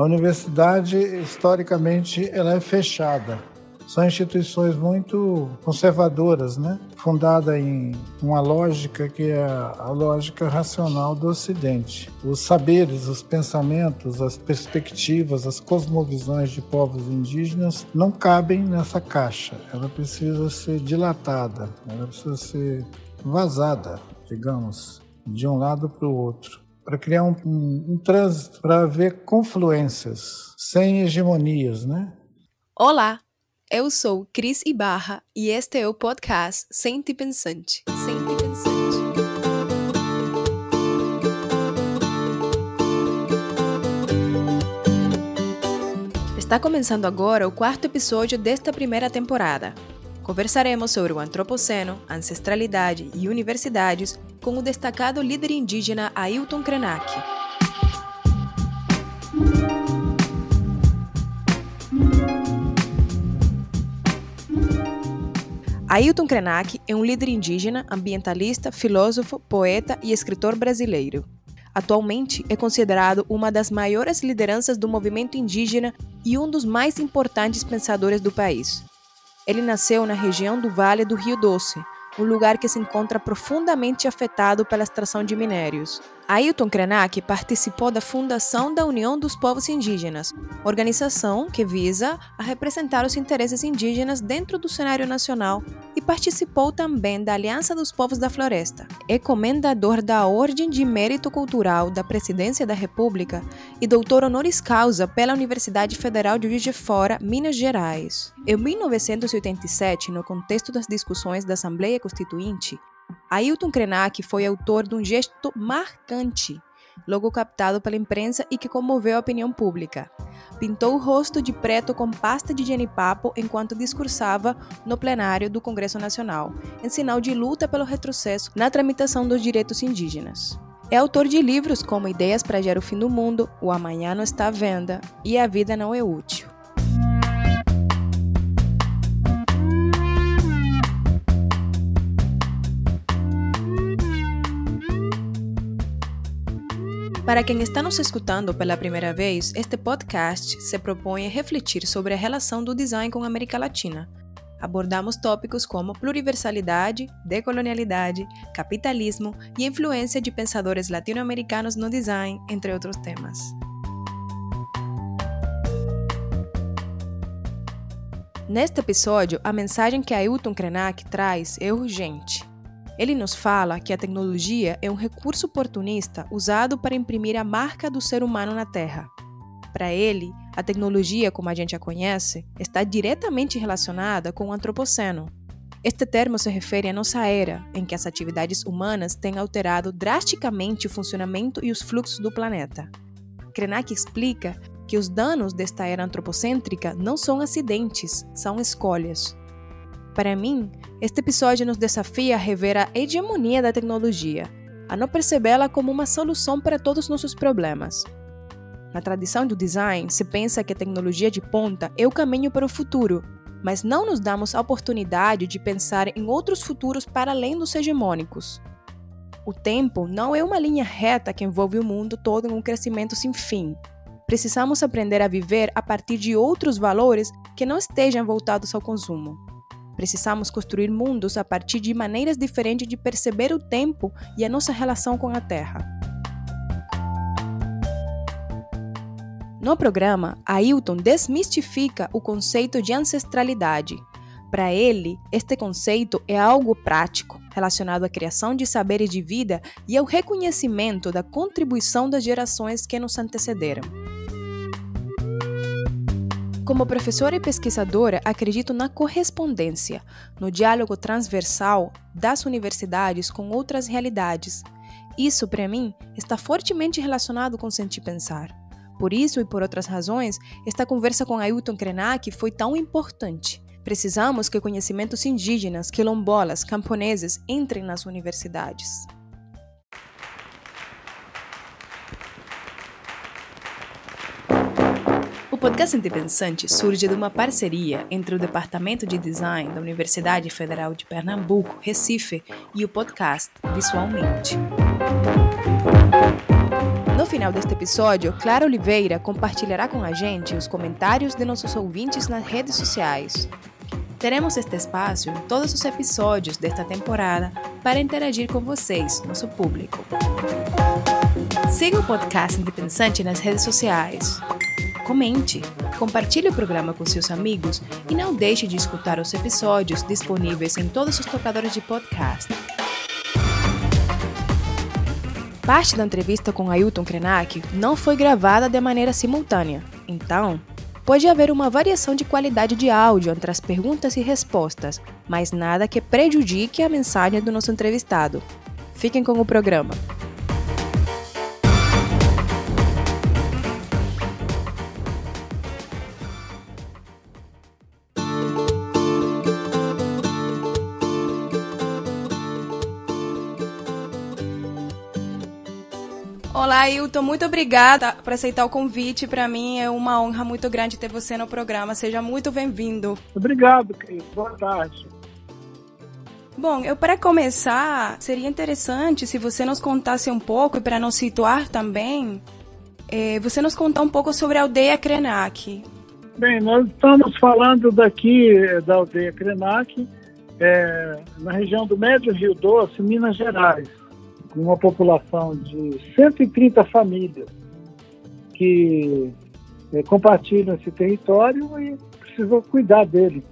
A universidade, historicamente, ela é fechada. São instituições muito conservadoras, né? fundada em uma lógica que é a lógica racional do Ocidente. Os saberes, os pensamentos, as perspectivas, as cosmovisões de povos indígenas não cabem nessa caixa. Ela precisa ser dilatada, ela precisa ser vazada, digamos, de um lado para o outro para criar um, um, um trânsito, para haver confluências, sem hegemonias, né? Olá, eu sou Cris Ibarra e este é o podcast Sente Pensante. Sente Pensante. Está começando agora o quarto episódio desta primeira temporada. Conversaremos sobre o antropoceno, ancestralidade e universidades com o destacado líder indígena Ailton Krenak. Ailton Krenak é um líder indígena, ambientalista, filósofo, poeta e escritor brasileiro. Atualmente é considerado uma das maiores lideranças do movimento indígena e um dos mais importantes pensadores do país. Ele nasceu na região do Vale do Rio Doce, um lugar que se encontra profundamente afetado pela extração de minérios. Ailton Krenak participou da fundação da União dos Povos Indígenas, organização que visa a representar os interesses indígenas dentro do cenário nacional, e participou também da Aliança dos Povos da Floresta. É comendador da Ordem de Mérito Cultural da Presidência da República e doutor honoris causa pela Universidade Federal de Juiz de Fora, Minas Gerais. Em 1987, no contexto das discussões da Assembleia Constituinte, Ailton Krenak foi autor de um gesto marcante, logo captado pela imprensa e que comoveu a opinião pública. Pintou o rosto de preto com pasta de genipapo enquanto discursava no plenário do Congresso Nacional, em sinal de luta pelo retrocesso na tramitação dos direitos indígenas. É autor de livros como Ideias para Gerar o Fim do Mundo, O Amanhã Não Está à Venda e A Vida Não é Útil. Para quem está nos escutando pela primeira vez, este podcast se propõe a refletir sobre a relação do design com a América Latina. Abordamos tópicos como pluriversalidade, decolonialidade, capitalismo e influência de pensadores latino-americanos no design, entre outros temas. Neste episódio, a mensagem que Ailton Krenak traz é urgente. Ele nos fala que a tecnologia é um recurso oportunista usado para imprimir a marca do ser humano na Terra. Para ele, a tecnologia, como a gente a conhece, está diretamente relacionada com o antropoceno. Este termo se refere à nossa era, em que as atividades humanas têm alterado drasticamente o funcionamento e os fluxos do planeta. Krenak explica que os danos desta era antropocêntrica não são acidentes, são escolhas. Para mim, este episódio nos desafia a rever a hegemonia da tecnologia, a não percebê-la como uma solução para todos os nossos problemas. Na tradição do design, se pensa que a tecnologia de ponta é o caminho para o futuro, mas não nos damos a oportunidade de pensar em outros futuros para além dos hegemônicos. O tempo não é uma linha reta que envolve o mundo todo em um crescimento sem fim. Precisamos aprender a viver a partir de outros valores que não estejam voltados ao consumo. Precisamos construir mundos a partir de maneiras diferentes de perceber o tempo e a nossa relação com a Terra. No programa, Ailton desmistifica o conceito de ancestralidade. Para ele, este conceito é algo prático, relacionado à criação de saberes de vida e ao reconhecimento da contribuição das gerações que nos antecederam. Como professora e pesquisadora, acredito na correspondência, no diálogo transversal das universidades com outras realidades. Isso, para mim, está fortemente relacionado com sentir pensar. Por isso e por outras razões, esta conversa com Ailton Krenak foi tão importante. Precisamos que conhecimentos indígenas, quilombolas, camponeses entrem nas universidades. Podcast Independente surge de uma parceria entre o Departamento de Design da Universidade Federal de Pernambuco, Recife, e o podcast Visualmente. No final deste episódio, Clara Oliveira compartilhará com a gente os comentários de nossos ouvintes nas redes sociais. Teremos este espaço em todos os episódios desta temporada para interagir com vocês, nosso público. Siga o podcast Independente nas redes sociais. Comente, compartilhe o programa com seus amigos e não deixe de escutar os episódios disponíveis em todos os tocadores de podcast. Parte da entrevista com Ailton Krenak não foi gravada de maneira simultânea, então Pode haver uma variação de qualidade de áudio entre as perguntas e respostas, mas nada que prejudique a mensagem do nosso entrevistado. Fiquem com o programa. Olá, Hilton. Muito obrigada por aceitar o convite. Para mim é uma honra muito grande ter você no programa. Seja muito bem-vindo. Obrigado, Cris. Boa tarde. Bom, eu para começar, seria interessante se você nos contasse um pouco, e para nos situar também, é, você nos contar um pouco sobre a aldeia Krenak. Bem, nós estamos falando daqui eh, da aldeia Krenak, é, na região do Médio Rio Doce, Minas Gerais uma população de 130 famílias que é, compartilham esse território e precisam cuidar dele.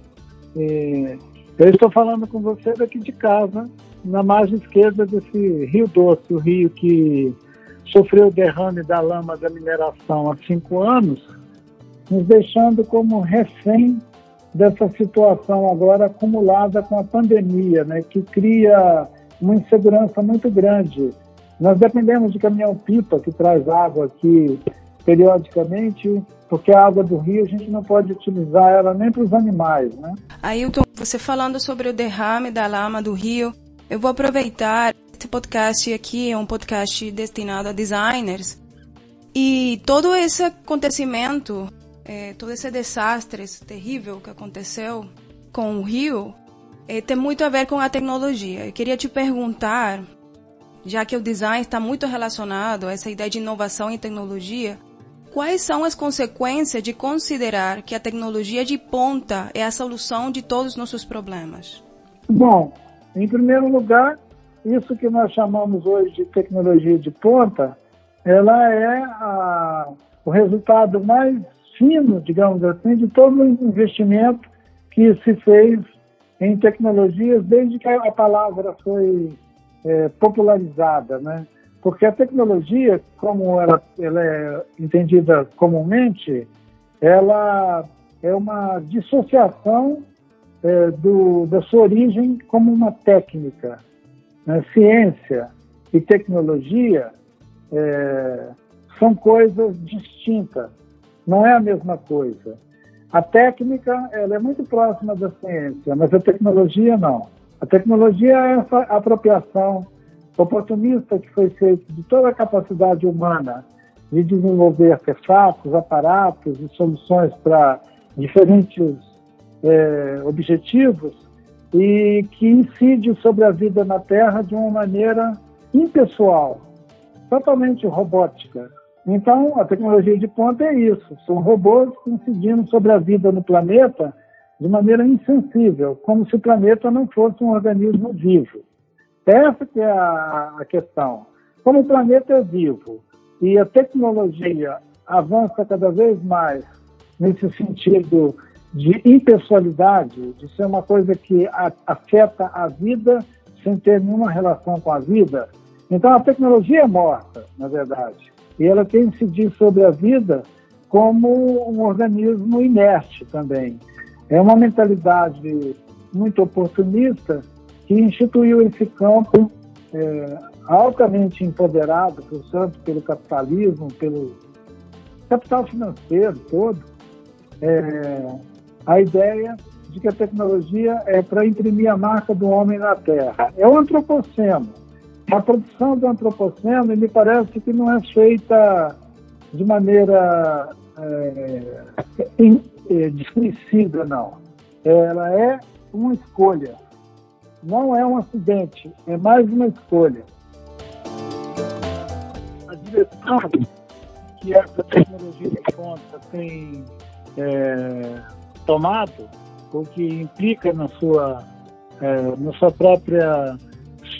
É, eu estou falando com você daqui de casa, na margem esquerda desse Rio Doce, o rio que sofreu derrame da lama da mineração há cinco anos, nos deixando como refém dessa situação agora acumulada com a pandemia, né, que cria uma insegurança muito grande. Nós dependemos de caminhão-pipa que traz água aqui periodicamente, porque a água do rio a gente não pode utilizar ela nem para os animais, né? Ailton, você falando sobre o derrame da lama do rio, eu vou aproveitar esse podcast aqui é um podcast destinado a designers e todo esse acontecimento, é, todo esse desastre esse terrível que aconteceu com o rio, é, tem muito a ver com a tecnologia. Eu queria te perguntar, já que o design está muito relacionado a essa ideia de inovação e tecnologia, quais são as consequências de considerar que a tecnologia de ponta é a solução de todos os nossos problemas? Bom, em primeiro lugar, isso que nós chamamos hoje de tecnologia de ponta, ela é a, o resultado mais fino, digamos assim, de todo o investimento que se fez em tecnologias desde que a palavra foi é, popularizada, né? Porque a tecnologia, como ela, ela é entendida comumente, ela é uma dissociação é, do, da sua origem como uma técnica. Né? Ciência e tecnologia é, são coisas distintas, não é a mesma coisa. A técnica ela é muito próxima da ciência, mas a tecnologia não. A tecnologia é essa apropriação oportunista que foi feita de toda a capacidade humana de desenvolver artefatos, aparatos e soluções para diferentes é, objetivos e que incide sobre a vida na Terra de uma maneira impessoal, totalmente robótica. Então, a tecnologia de ponta é isso: são robôs incidindo sobre a vida no planeta de maneira insensível, como se o planeta não fosse um organismo vivo. Essa que é a, a questão. Como o planeta é vivo e a tecnologia avança cada vez mais nesse sentido de impessoalidade, de ser uma coisa que a, afeta a vida sem ter nenhuma relação com a vida, então a tecnologia é morta, na verdade e ela tem incidir sobre a vida como um organismo inerte também. É uma mentalidade muito oportunista que instituiu esse campo é, altamente empoderado, portanto, pelo capitalismo, pelo capital financeiro todo, é, a ideia de que a tecnologia é para imprimir a marca do homem na Terra. É o antropoceno. A produção do antropoceno me parece que não é feita de maneira é, é, desconhecida, não. Ela é uma escolha. Não é um acidente, é mais uma escolha. A direção que essa tecnologia de ponta tem é, tomado, o que implica na sua, é, na sua própria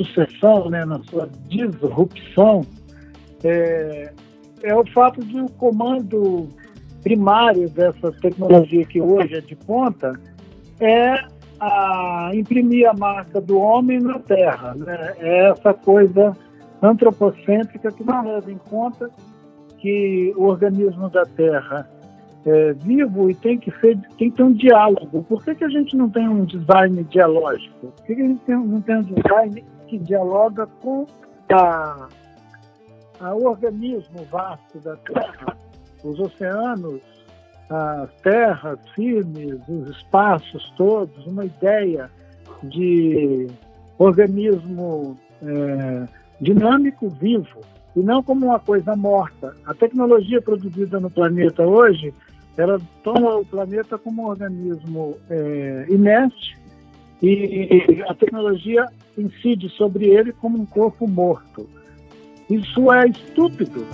sucessão, né, na sua disrupção, é, é o fato de o comando primário dessa tecnologia que hoje é de ponta é a imprimir a marca do homem na Terra. Né? É essa coisa antropocêntrica que não leva em conta que o organismo da Terra é vivo e tem que, ser, tem que ter um diálogo. Por que, que a gente não tem um design dialógico? Por que, que a gente não tem um design que dialoga com a, a organismo vasto da Terra, os oceanos, as terras firmes, os espaços todos, uma ideia de organismo é, dinâmico, vivo, e não como uma coisa morta. A tecnologia produzida no planeta hoje, ela toma o planeta como um organismo é, inerte e a tecnologia incide sobre ele como um corpo morto. Isso é estúpido.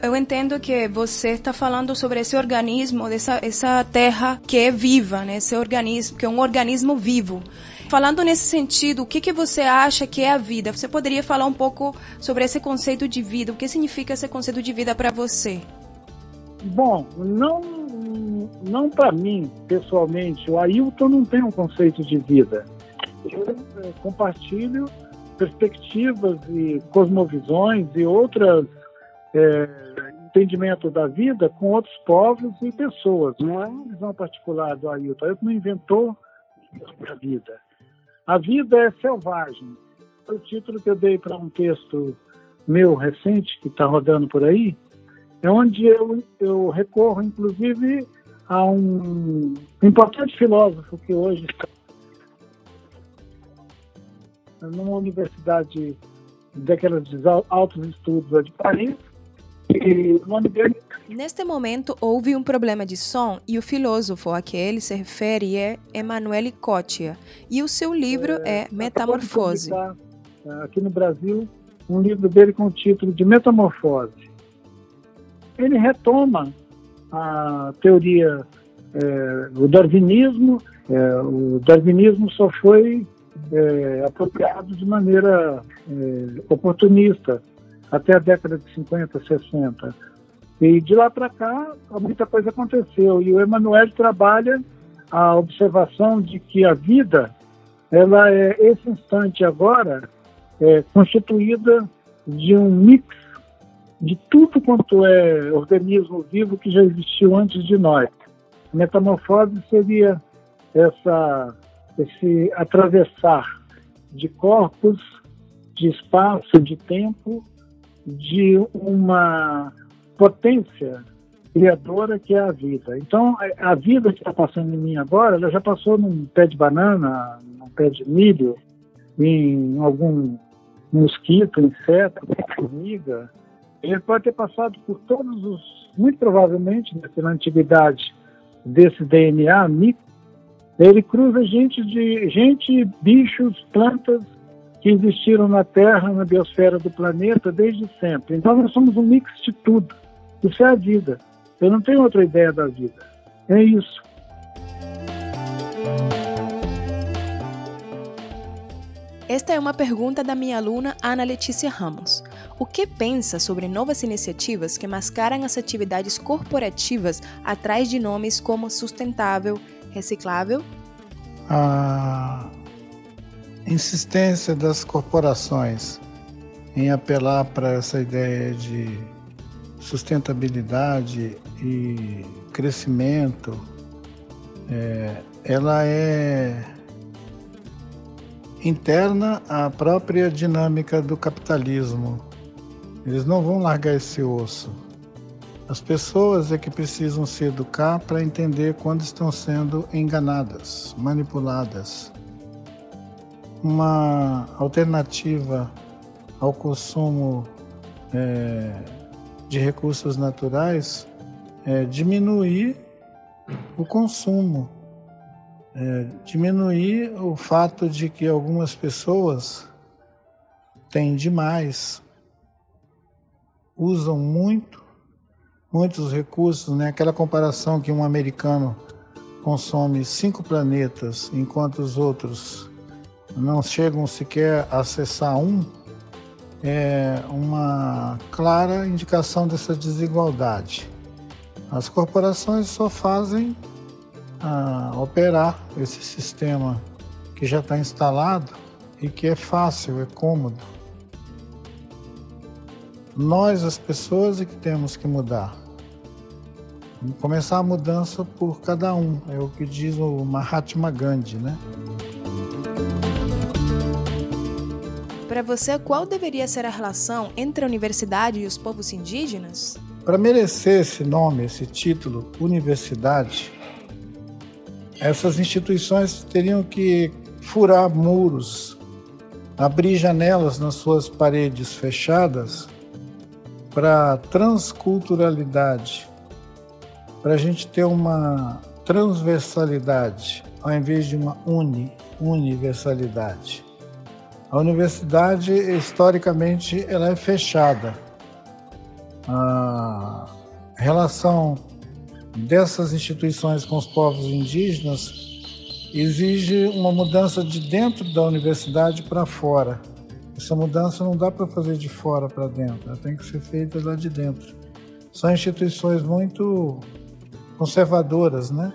Eu entendo que você está falando sobre esse organismo, dessa essa terra que é viva, né? Esse organismo que é um organismo vivo. Falando nesse sentido, o que, que você acha que é a vida? Você poderia falar um pouco sobre esse conceito de vida? O que significa esse conceito de vida para você? Bom, não, não para mim, pessoalmente. O Ailton não tem um conceito de vida. Eu é, compartilho perspectivas e cosmovisões e outras é, entendimento da vida com outros povos e pessoas. Não é uma visão particular do Ailton. Ailton não inventou a vida. A vida é selvagem. O título que eu dei para um texto meu recente, que está rodando por aí, é onde eu, eu recorro, inclusive, a um importante filósofo que hoje está numa universidade daquelas de altos estudos de Paris, e o nome dele Neste momento, houve um problema de som e o filósofo a que ele se refere é Emanuele Cottia, e o seu livro é, é Metamorfose. É, aqui no Brasil, um livro dele com o título de Metamorfose. Ele retoma a teoria é, do darwinismo. É, o darwinismo só foi é, apropriado de maneira é, oportunista até a década de 50, 60. E de lá para cá, muita coisa aconteceu. E o Emanuel trabalha a observação de que a vida, ela é, esse instante agora, é constituída de um mix de tudo quanto é organismo vivo que já existiu antes de nós. Metamorfose seria essa, esse atravessar de corpos, de espaço, de tempo, de uma potência criadora que é a vida. Então, a vida que está passando em mim agora, ela já passou num pé de banana, num pé de milho, em algum mosquito, inseto, formiga. Ele pode ter passado por todos os, muito provavelmente, na antiguidade, desse DNA ele cruza gente de gente, bichos, plantas que existiram na Terra, na biosfera do planeta desde sempre. Então nós somos um mix de tudo. Isso é a vida. Eu não tenho outra ideia da vida. É isso. Esta é uma pergunta da minha aluna Ana Letícia Ramos. O que pensa sobre novas iniciativas que mascaram as atividades corporativas atrás de nomes como sustentável, reciclável? A insistência das corporações em apelar para essa ideia de sustentabilidade e crescimento, é, ela é interna à própria dinâmica do capitalismo. Eles não vão largar esse osso. As pessoas é que precisam se educar para entender quando estão sendo enganadas, manipuladas. Uma alternativa ao consumo é, de recursos naturais é diminuir o consumo. é, diminuir o fato de que algumas pessoas têm demais, usam muito, muitos recursos, né? Aquela comparação que um americano consome cinco planetas, enquanto os outros não chegam sequer a acessar um, é uma clara indicação dessa desigualdade. As corporações só fazem ah, operar esse sistema que já está instalado e que é fácil, é cômodo. Nós, as pessoas, é que temos que mudar. Começar a mudança por cada um, é o que diz o Mahatma Gandhi, né? Para você, qual deveria ser a relação entre a universidade e os povos indígenas? Para merecer esse nome, esse título, universidade, essas instituições teriam que furar muros, abrir janelas nas suas paredes fechadas para transculturalidade, para a gente ter uma transversalidade ao invés de uma uni, universalidade. A universidade, historicamente, ela é fechada. A relação dessas instituições com os povos indígenas exige uma mudança de dentro da universidade para fora. Essa mudança não dá para fazer de fora para dentro, ela tem que ser feita lá de dentro. São instituições muito conservadoras, né?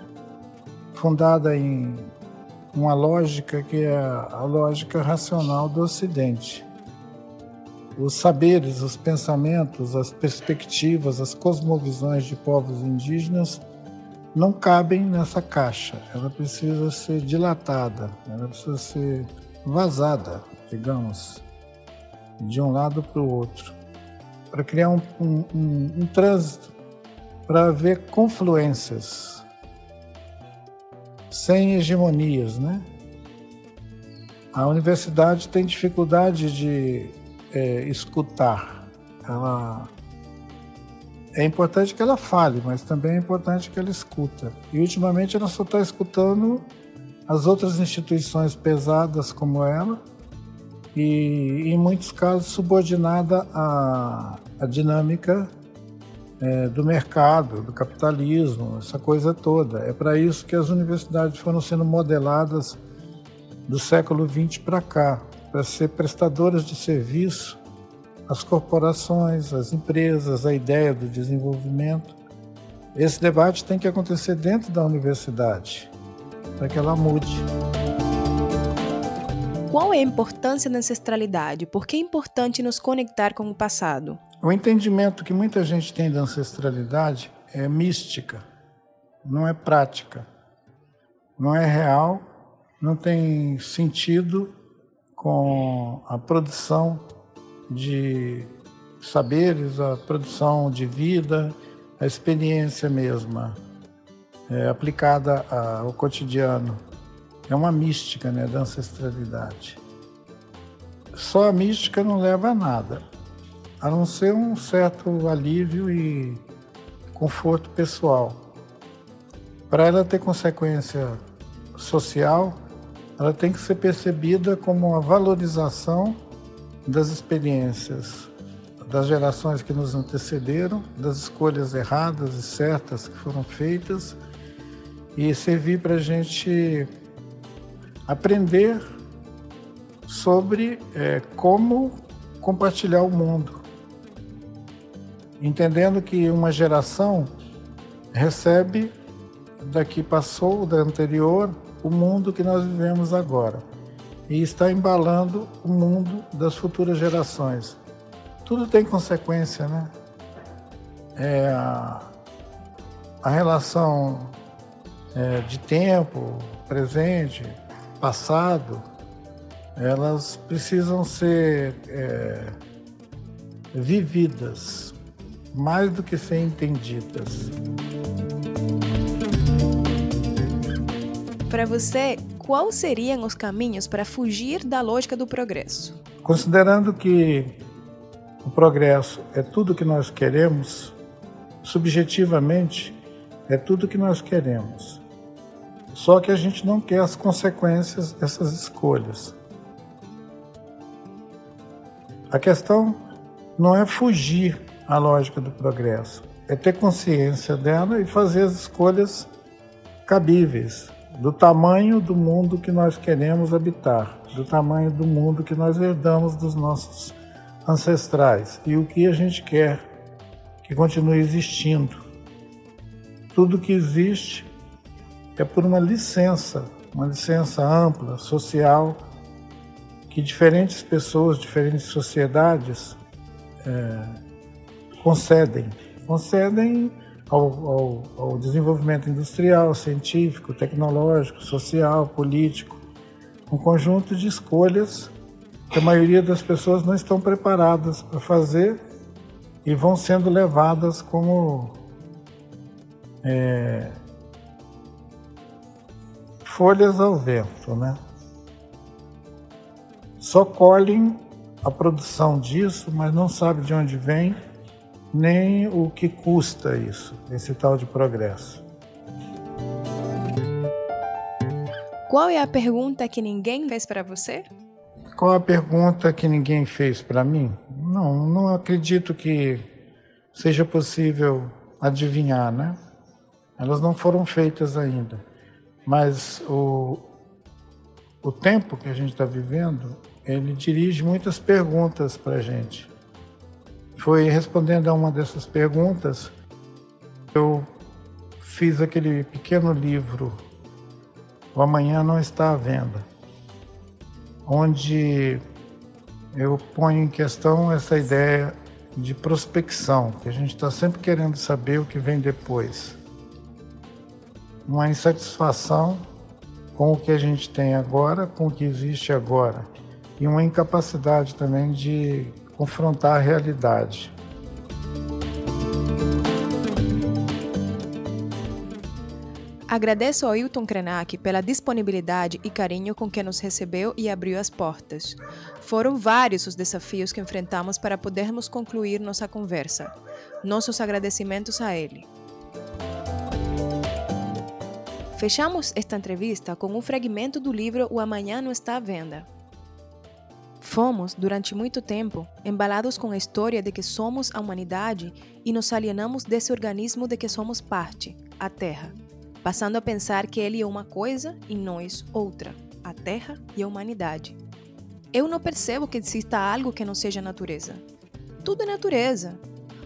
Fundada em uma lógica que é a lógica racional do Ocidente. Os saberes, os pensamentos, as perspectivas, as cosmovisões de povos indígenas não cabem nessa caixa. Ela precisa ser dilatada, ela precisa ser vazada, digamos, de um lado para o outro, para criar um, um, um, um trânsito, para haver confluências sem hegemonias, né? A universidade tem dificuldade de é, escutar. Ela é importante que ela fale, mas também é importante que ela escuta. E ultimamente ela só está escutando as outras instituições pesadas como ela e em muitos casos subordinada à, à dinâmica é, do mercado, do capitalismo, essa coisa toda. É para isso que as universidades foram sendo modeladas do século XX para cá, para ser prestadoras de serviço às corporações, às empresas, à ideia do desenvolvimento. Esse debate tem que acontecer dentro da universidade, para que ela mude. Qual é a importância da ancestralidade? Por que é importante nos conectar com o passado? O entendimento que muita gente tem da ancestralidade é mística, não é prática, não é real, não tem sentido com a produção de saberes, a produção de vida, a experiência mesma é, aplicada ao cotidiano. É uma mística né, da ancestralidade. Só a mística não leva a nada a não ser um certo alívio e conforto pessoal. Para ela ter consequência social, ela tem que ser percebida como uma valorização das experiências das gerações que nos antecederam, das escolhas erradas e certas que foram feitas e servir para a gente aprender sobre é, como compartilhar o mundo entendendo que uma geração recebe da que passou, da anterior, o mundo que nós vivemos agora e está embalando o mundo das futuras gerações. Tudo tem consequência, né? É a, a relação é, de tempo, presente, passado, elas precisam ser é, vividas mais do que ser entendidas. Para você, quais seriam os caminhos para fugir da lógica do progresso? Considerando que o progresso é tudo que nós queremos, subjetivamente, é tudo que nós queremos. Só que a gente não quer as consequências dessas escolhas. A questão não é fugir à lógica do progresso, é ter consciência dela e fazer as escolhas cabíveis do tamanho do mundo que nós queremos habitar, do tamanho do mundo que nós herdamos dos nossos ancestrais e o que a gente quer que continue existindo. Tudo que existe é por uma licença, uma licença ampla, social, que diferentes pessoas, diferentes sociedades é, concedem. Concedem ao, ao, ao desenvolvimento industrial, científico, tecnológico, social, político, um conjunto de escolhas que a maioria das pessoas não estão preparadas para fazer e vão sendo levadas como é, folhas ao vento, né? Só colhem a produção disso, mas não sabe de onde vem nem o que custa isso, esse tal de progresso. Qual é a pergunta que ninguém fez para você? Qual a pergunta que ninguém fez para mim? Não, não acredito que seja possível adivinhar, né? Elas não foram feitas ainda. Mas o, o tempo que a gente está vivendo, ele dirige muitas perguntas para a gente. Foi respondendo a uma dessas perguntas, eu fiz aquele pequeno livro, O Amanhã Não Está à Venda, onde eu ponho em questão essa ideia de prospecção, que a gente está sempre querendo saber o que vem depois uma insatisfação com o que a gente tem agora, com o que existe agora, e uma incapacidade também de confrontar a realidade. Agradeço ao Hilton Krenak pela disponibilidade e carinho com que nos recebeu e abriu as portas. Foram vários os desafios que enfrentamos para podermos concluir nossa conversa. Nossos agradecimentos a ele. Fechamos esta entrevista com um fragmento do livro O Amanhã Não Está à Venda. Fomos, durante muito tempo, embalados com a história de que somos a humanidade e nos alienamos desse organismo de que somos parte, a Terra, passando a pensar que ele é uma coisa e nós outra, a Terra e a humanidade. Eu não percebo que exista algo que não seja natureza. Tudo é natureza.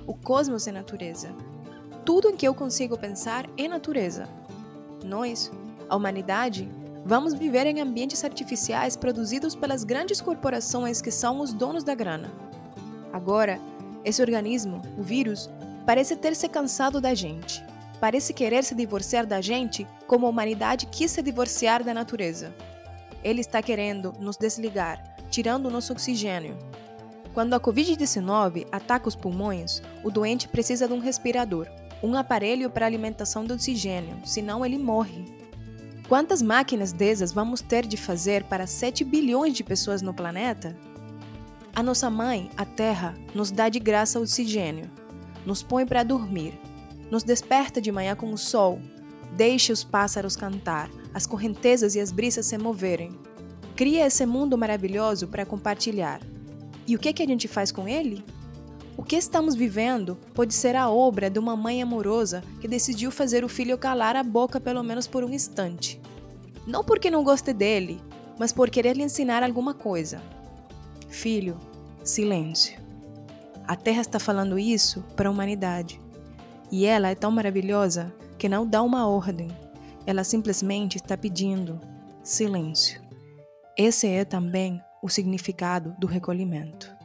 O cosmos é natureza. Tudo em que eu consigo pensar é natureza. Nós, a humanidade, vamos viver em ambientes artificiais produzidos pelas grandes corporações que são os donos da grana. Agora, esse organismo, o vírus, parece ter se cansado da gente. Parece querer se divorciar da gente como a humanidade quis se divorciar da natureza. Ele está querendo nos desligar, tirando nosso oxigênio. Quando a Covid-19 ataca os pulmões, o doente precisa de um respirador um aparelho para alimentação de oxigênio, senão ele morre. Quantas máquinas dessas vamos ter de fazer para 7 bilhões de pessoas no planeta? A nossa mãe, a Terra, nos dá de graça oxigênio, nos põe para dormir, nos desperta de manhã com o sol, deixa os pássaros cantar, as correntezas e as brisas se moverem. Cria esse mundo maravilhoso para compartilhar. E o que, que a gente faz com ele? O que estamos vivendo pode ser a obra de uma mãe amorosa que decidiu fazer o filho calar a boca pelo menos por um instante. Não porque não goste dele, mas por querer lhe ensinar alguma coisa. Filho, silêncio. A Terra está falando isso para a humanidade. E ela é tão maravilhosa que não dá uma ordem. Ela simplesmente está pedindo silêncio. Esse é também o significado do recolhimento.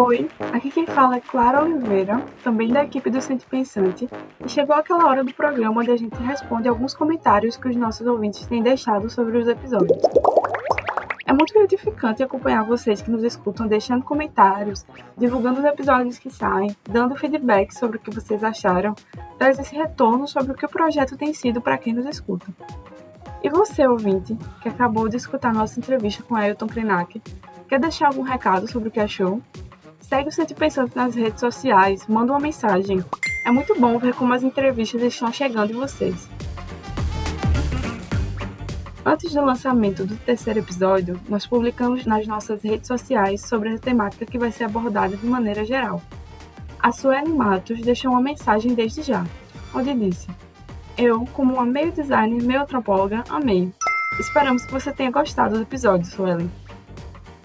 Oi, aqui quem fala é Clara Oliveira, também da equipe do Centro Pensante, e chegou aquela hora do programa onde a gente responde alguns comentários que os nossos ouvintes têm deixado sobre os episódios. É muito gratificante acompanhar vocês que nos escutam deixando comentários, divulgando os episódios que saem, dando feedback sobre o que vocês acharam, traz esse retorno sobre o que o projeto tem sido para quem nos escuta. E você, ouvinte, que acabou de escutar nossa entrevista com Ailton Krenak, quer deixar algum recado sobre o que achou? Segue o Sente Pensante nas redes sociais, manda uma mensagem. É muito bom ver como as entrevistas estão chegando em vocês. Antes do lançamento do terceiro episódio, nós publicamos nas nossas redes sociais sobre a temática que vai ser abordada de maneira geral. A Sueli Matos deixou uma mensagem desde já, onde disse: Eu, como uma meio designer, meio antropóloga, amei. Esperamos que você tenha gostado do episódio, Sueli.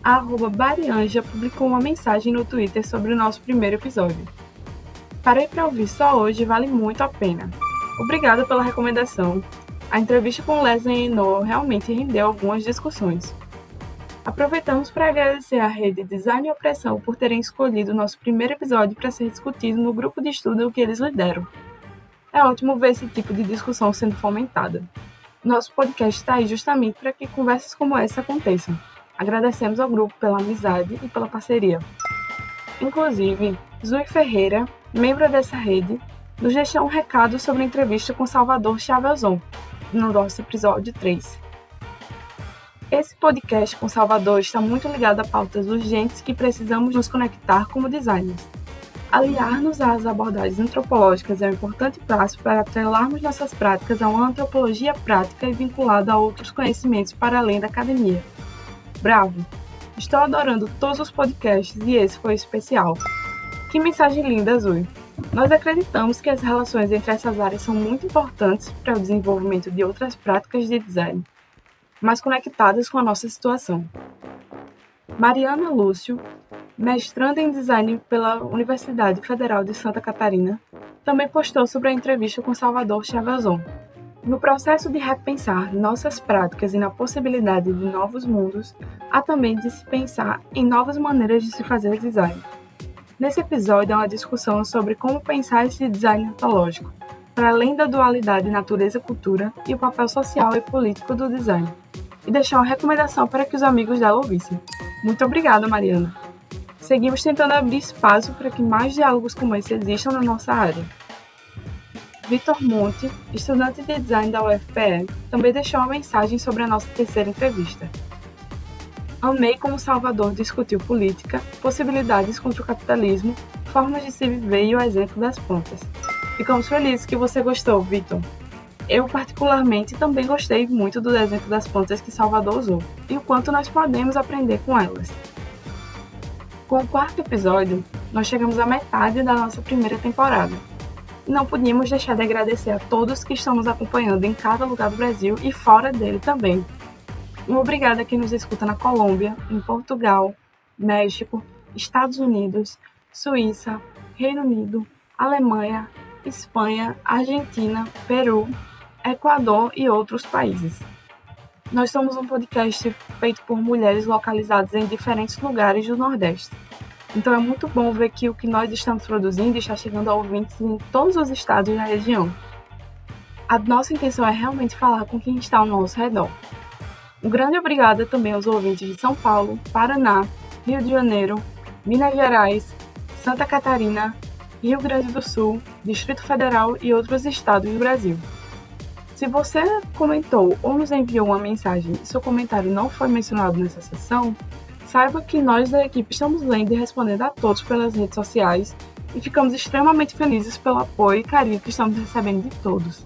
Arroba Barianja publicou uma mensagem no Twitter sobre o nosso primeiro episódio. Parei para ouvir só hoje vale muito a pena. Obrigada pela recomendação a entrevista com Leslie Eno realmente rendeu algumas discussões. Aproveitamos para agradecer à rede Design e Opressão por terem escolhido o nosso primeiro episódio para ser discutido no grupo de estudo que eles lideram. É ótimo ver esse tipo de discussão sendo fomentada. Nosso podcast está aí justamente para que conversas como essa aconteçam. Agradecemos ao grupo pela amizade e pela parceria. Inclusive, Zui Ferreira, membro dessa rede, nos deixou um recado sobre a entrevista com Salvador Chavezon, no nosso episódio 3. Esse podcast com Salvador está muito ligado a pautas urgentes que precisamos nos conectar como designers. Aliar-nos às abordagens antropológicas é um importante passo para atrelarmos nossas práticas a uma antropologia prática e vinculada a outros conhecimentos para além da academia. Bravo! Estou adorando todos os podcasts e esse foi especial. Que mensagem linda, Azul! Nós acreditamos que as relações entre essas áreas são muito importantes para o desenvolvimento de outras práticas de design, mas conectadas com a nossa situação. Mariana Lúcio, mestranda em design pela Universidade Federal de Santa Catarina, também postou sobre a entrevista com Salvador Chavazon. No processo de repensar nossas práticas e na possibilidade de novos mundos, há também de se pensar em novas maneiras de se fazer design. Nesse episódio é uma discussão sobre como pensar esse design ontológico, para além da dualidade natureza-cultura e o papel social e político do design, e deixar uma recomendação para que os amigos dela ouvissem. Muito obrigada, Mariana! Seguimos tentando abrir espaço para que mais diálogos como esse existam na nossa área. Vitor Monte, estudante de design da UFPE, também deixou uma mensagem sobre a nossa terceira entrevista. Amei como Salvador discutiu política, possibilidades contra o capitalismo, formas de se viver e o exemplo das plantas. Ficamos felizes que você gostou, Vitor. Eu, particularmente, também gostei muito do exemplo das plantas que Salvador usou e o quanto nós podemos aprender com elas. Com o quarto episódio, nós chegamos à metade da nossa primeira temporada. Não podíamos deixar de agradecer a todos que estão nos acompanhando em cada lugar do Brasil e fora dele também, um obrigado a quem nos escuta na Colômbia, em Portugal, México, Estados Unidos, Suíça, Reino Unido, Alemanha, Espanha, Argentina, Peru, Equador e outros países. Nós somos um podcast feito por mulheres localizadas em diferentes lugares do Nordeste. Então é muito bom ver que o que nós estamos produzindo está chegando a ouvintes em todos os estados da região. A nossa intenção é realmente falar com quem está ao nosso redor. Um grande obrigada também aos ouvintes de São Paulo, Paraná, Rio de Janeiro, Minas Gerais, Santa Catarina, Rio Grande do Sul, Distrito Federal e outros estados do Brasil. Se você comentou ou nos enviou uma mensagem e seu comentário não foi mencionado nessa sessão, saiba que nós da equipe estamos lendo e respondendo a todos pelas redes sociais e ficamos extremamente felizes pelo apoio e carinho que estamos recebendo de todos.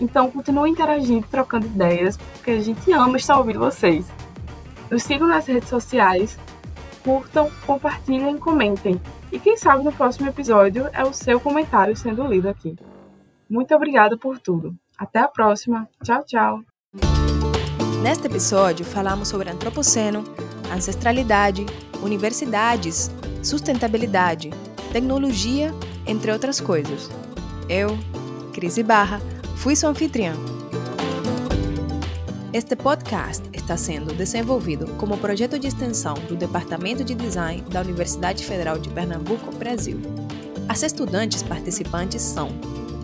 Então continue interagindo, trocando ideias, porque a gente ama estar ouvindo vocês. Nos sigam nas redes sociais, curtam, compartilhem, comentem. E quem sabe no próximo episódio é o seu comentário sendo lido aqui. Muito obrigada por tudo. Até a próxima. Tchau, tchau. Neste episódio falamos sobre antropoceno, ancestralidade, universidades, sustentabilidade, tecnologia, entre outras coisas. Eu, Cris Barra, Fui sua anfitriã. Este podcast está sendo desenvolvido como projeto de extensão do Departamento de Design da Universidade Federal de Pernambuco, Brasil. As estudantes participantes são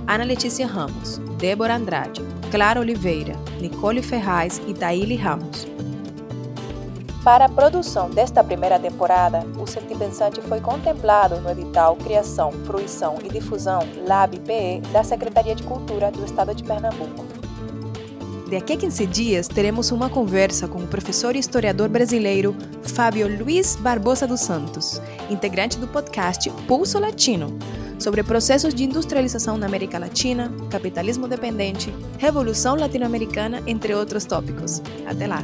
Ana Letícia Ramos, Débora Andrade, Clara Oliveira, Nicole Ferraz e Taíli Ramos. Para a produção desta primeira temporada, o Sentipensante foi contemplado no edital Criação, Fruição e Difusão LAB-PE da Secretaria de Cultura do Estado de Pernambuco. Daqui a 15 dias teremos uma conversa com o professor e historiador brasileiro Fábio Luiz Barbosa dos Santos, integrante do podcast Pulso Latino, sobre processos de industrialização na América Latina, capitalismo dependente, revolução latino-americana, entre outros tópicos. Até lá!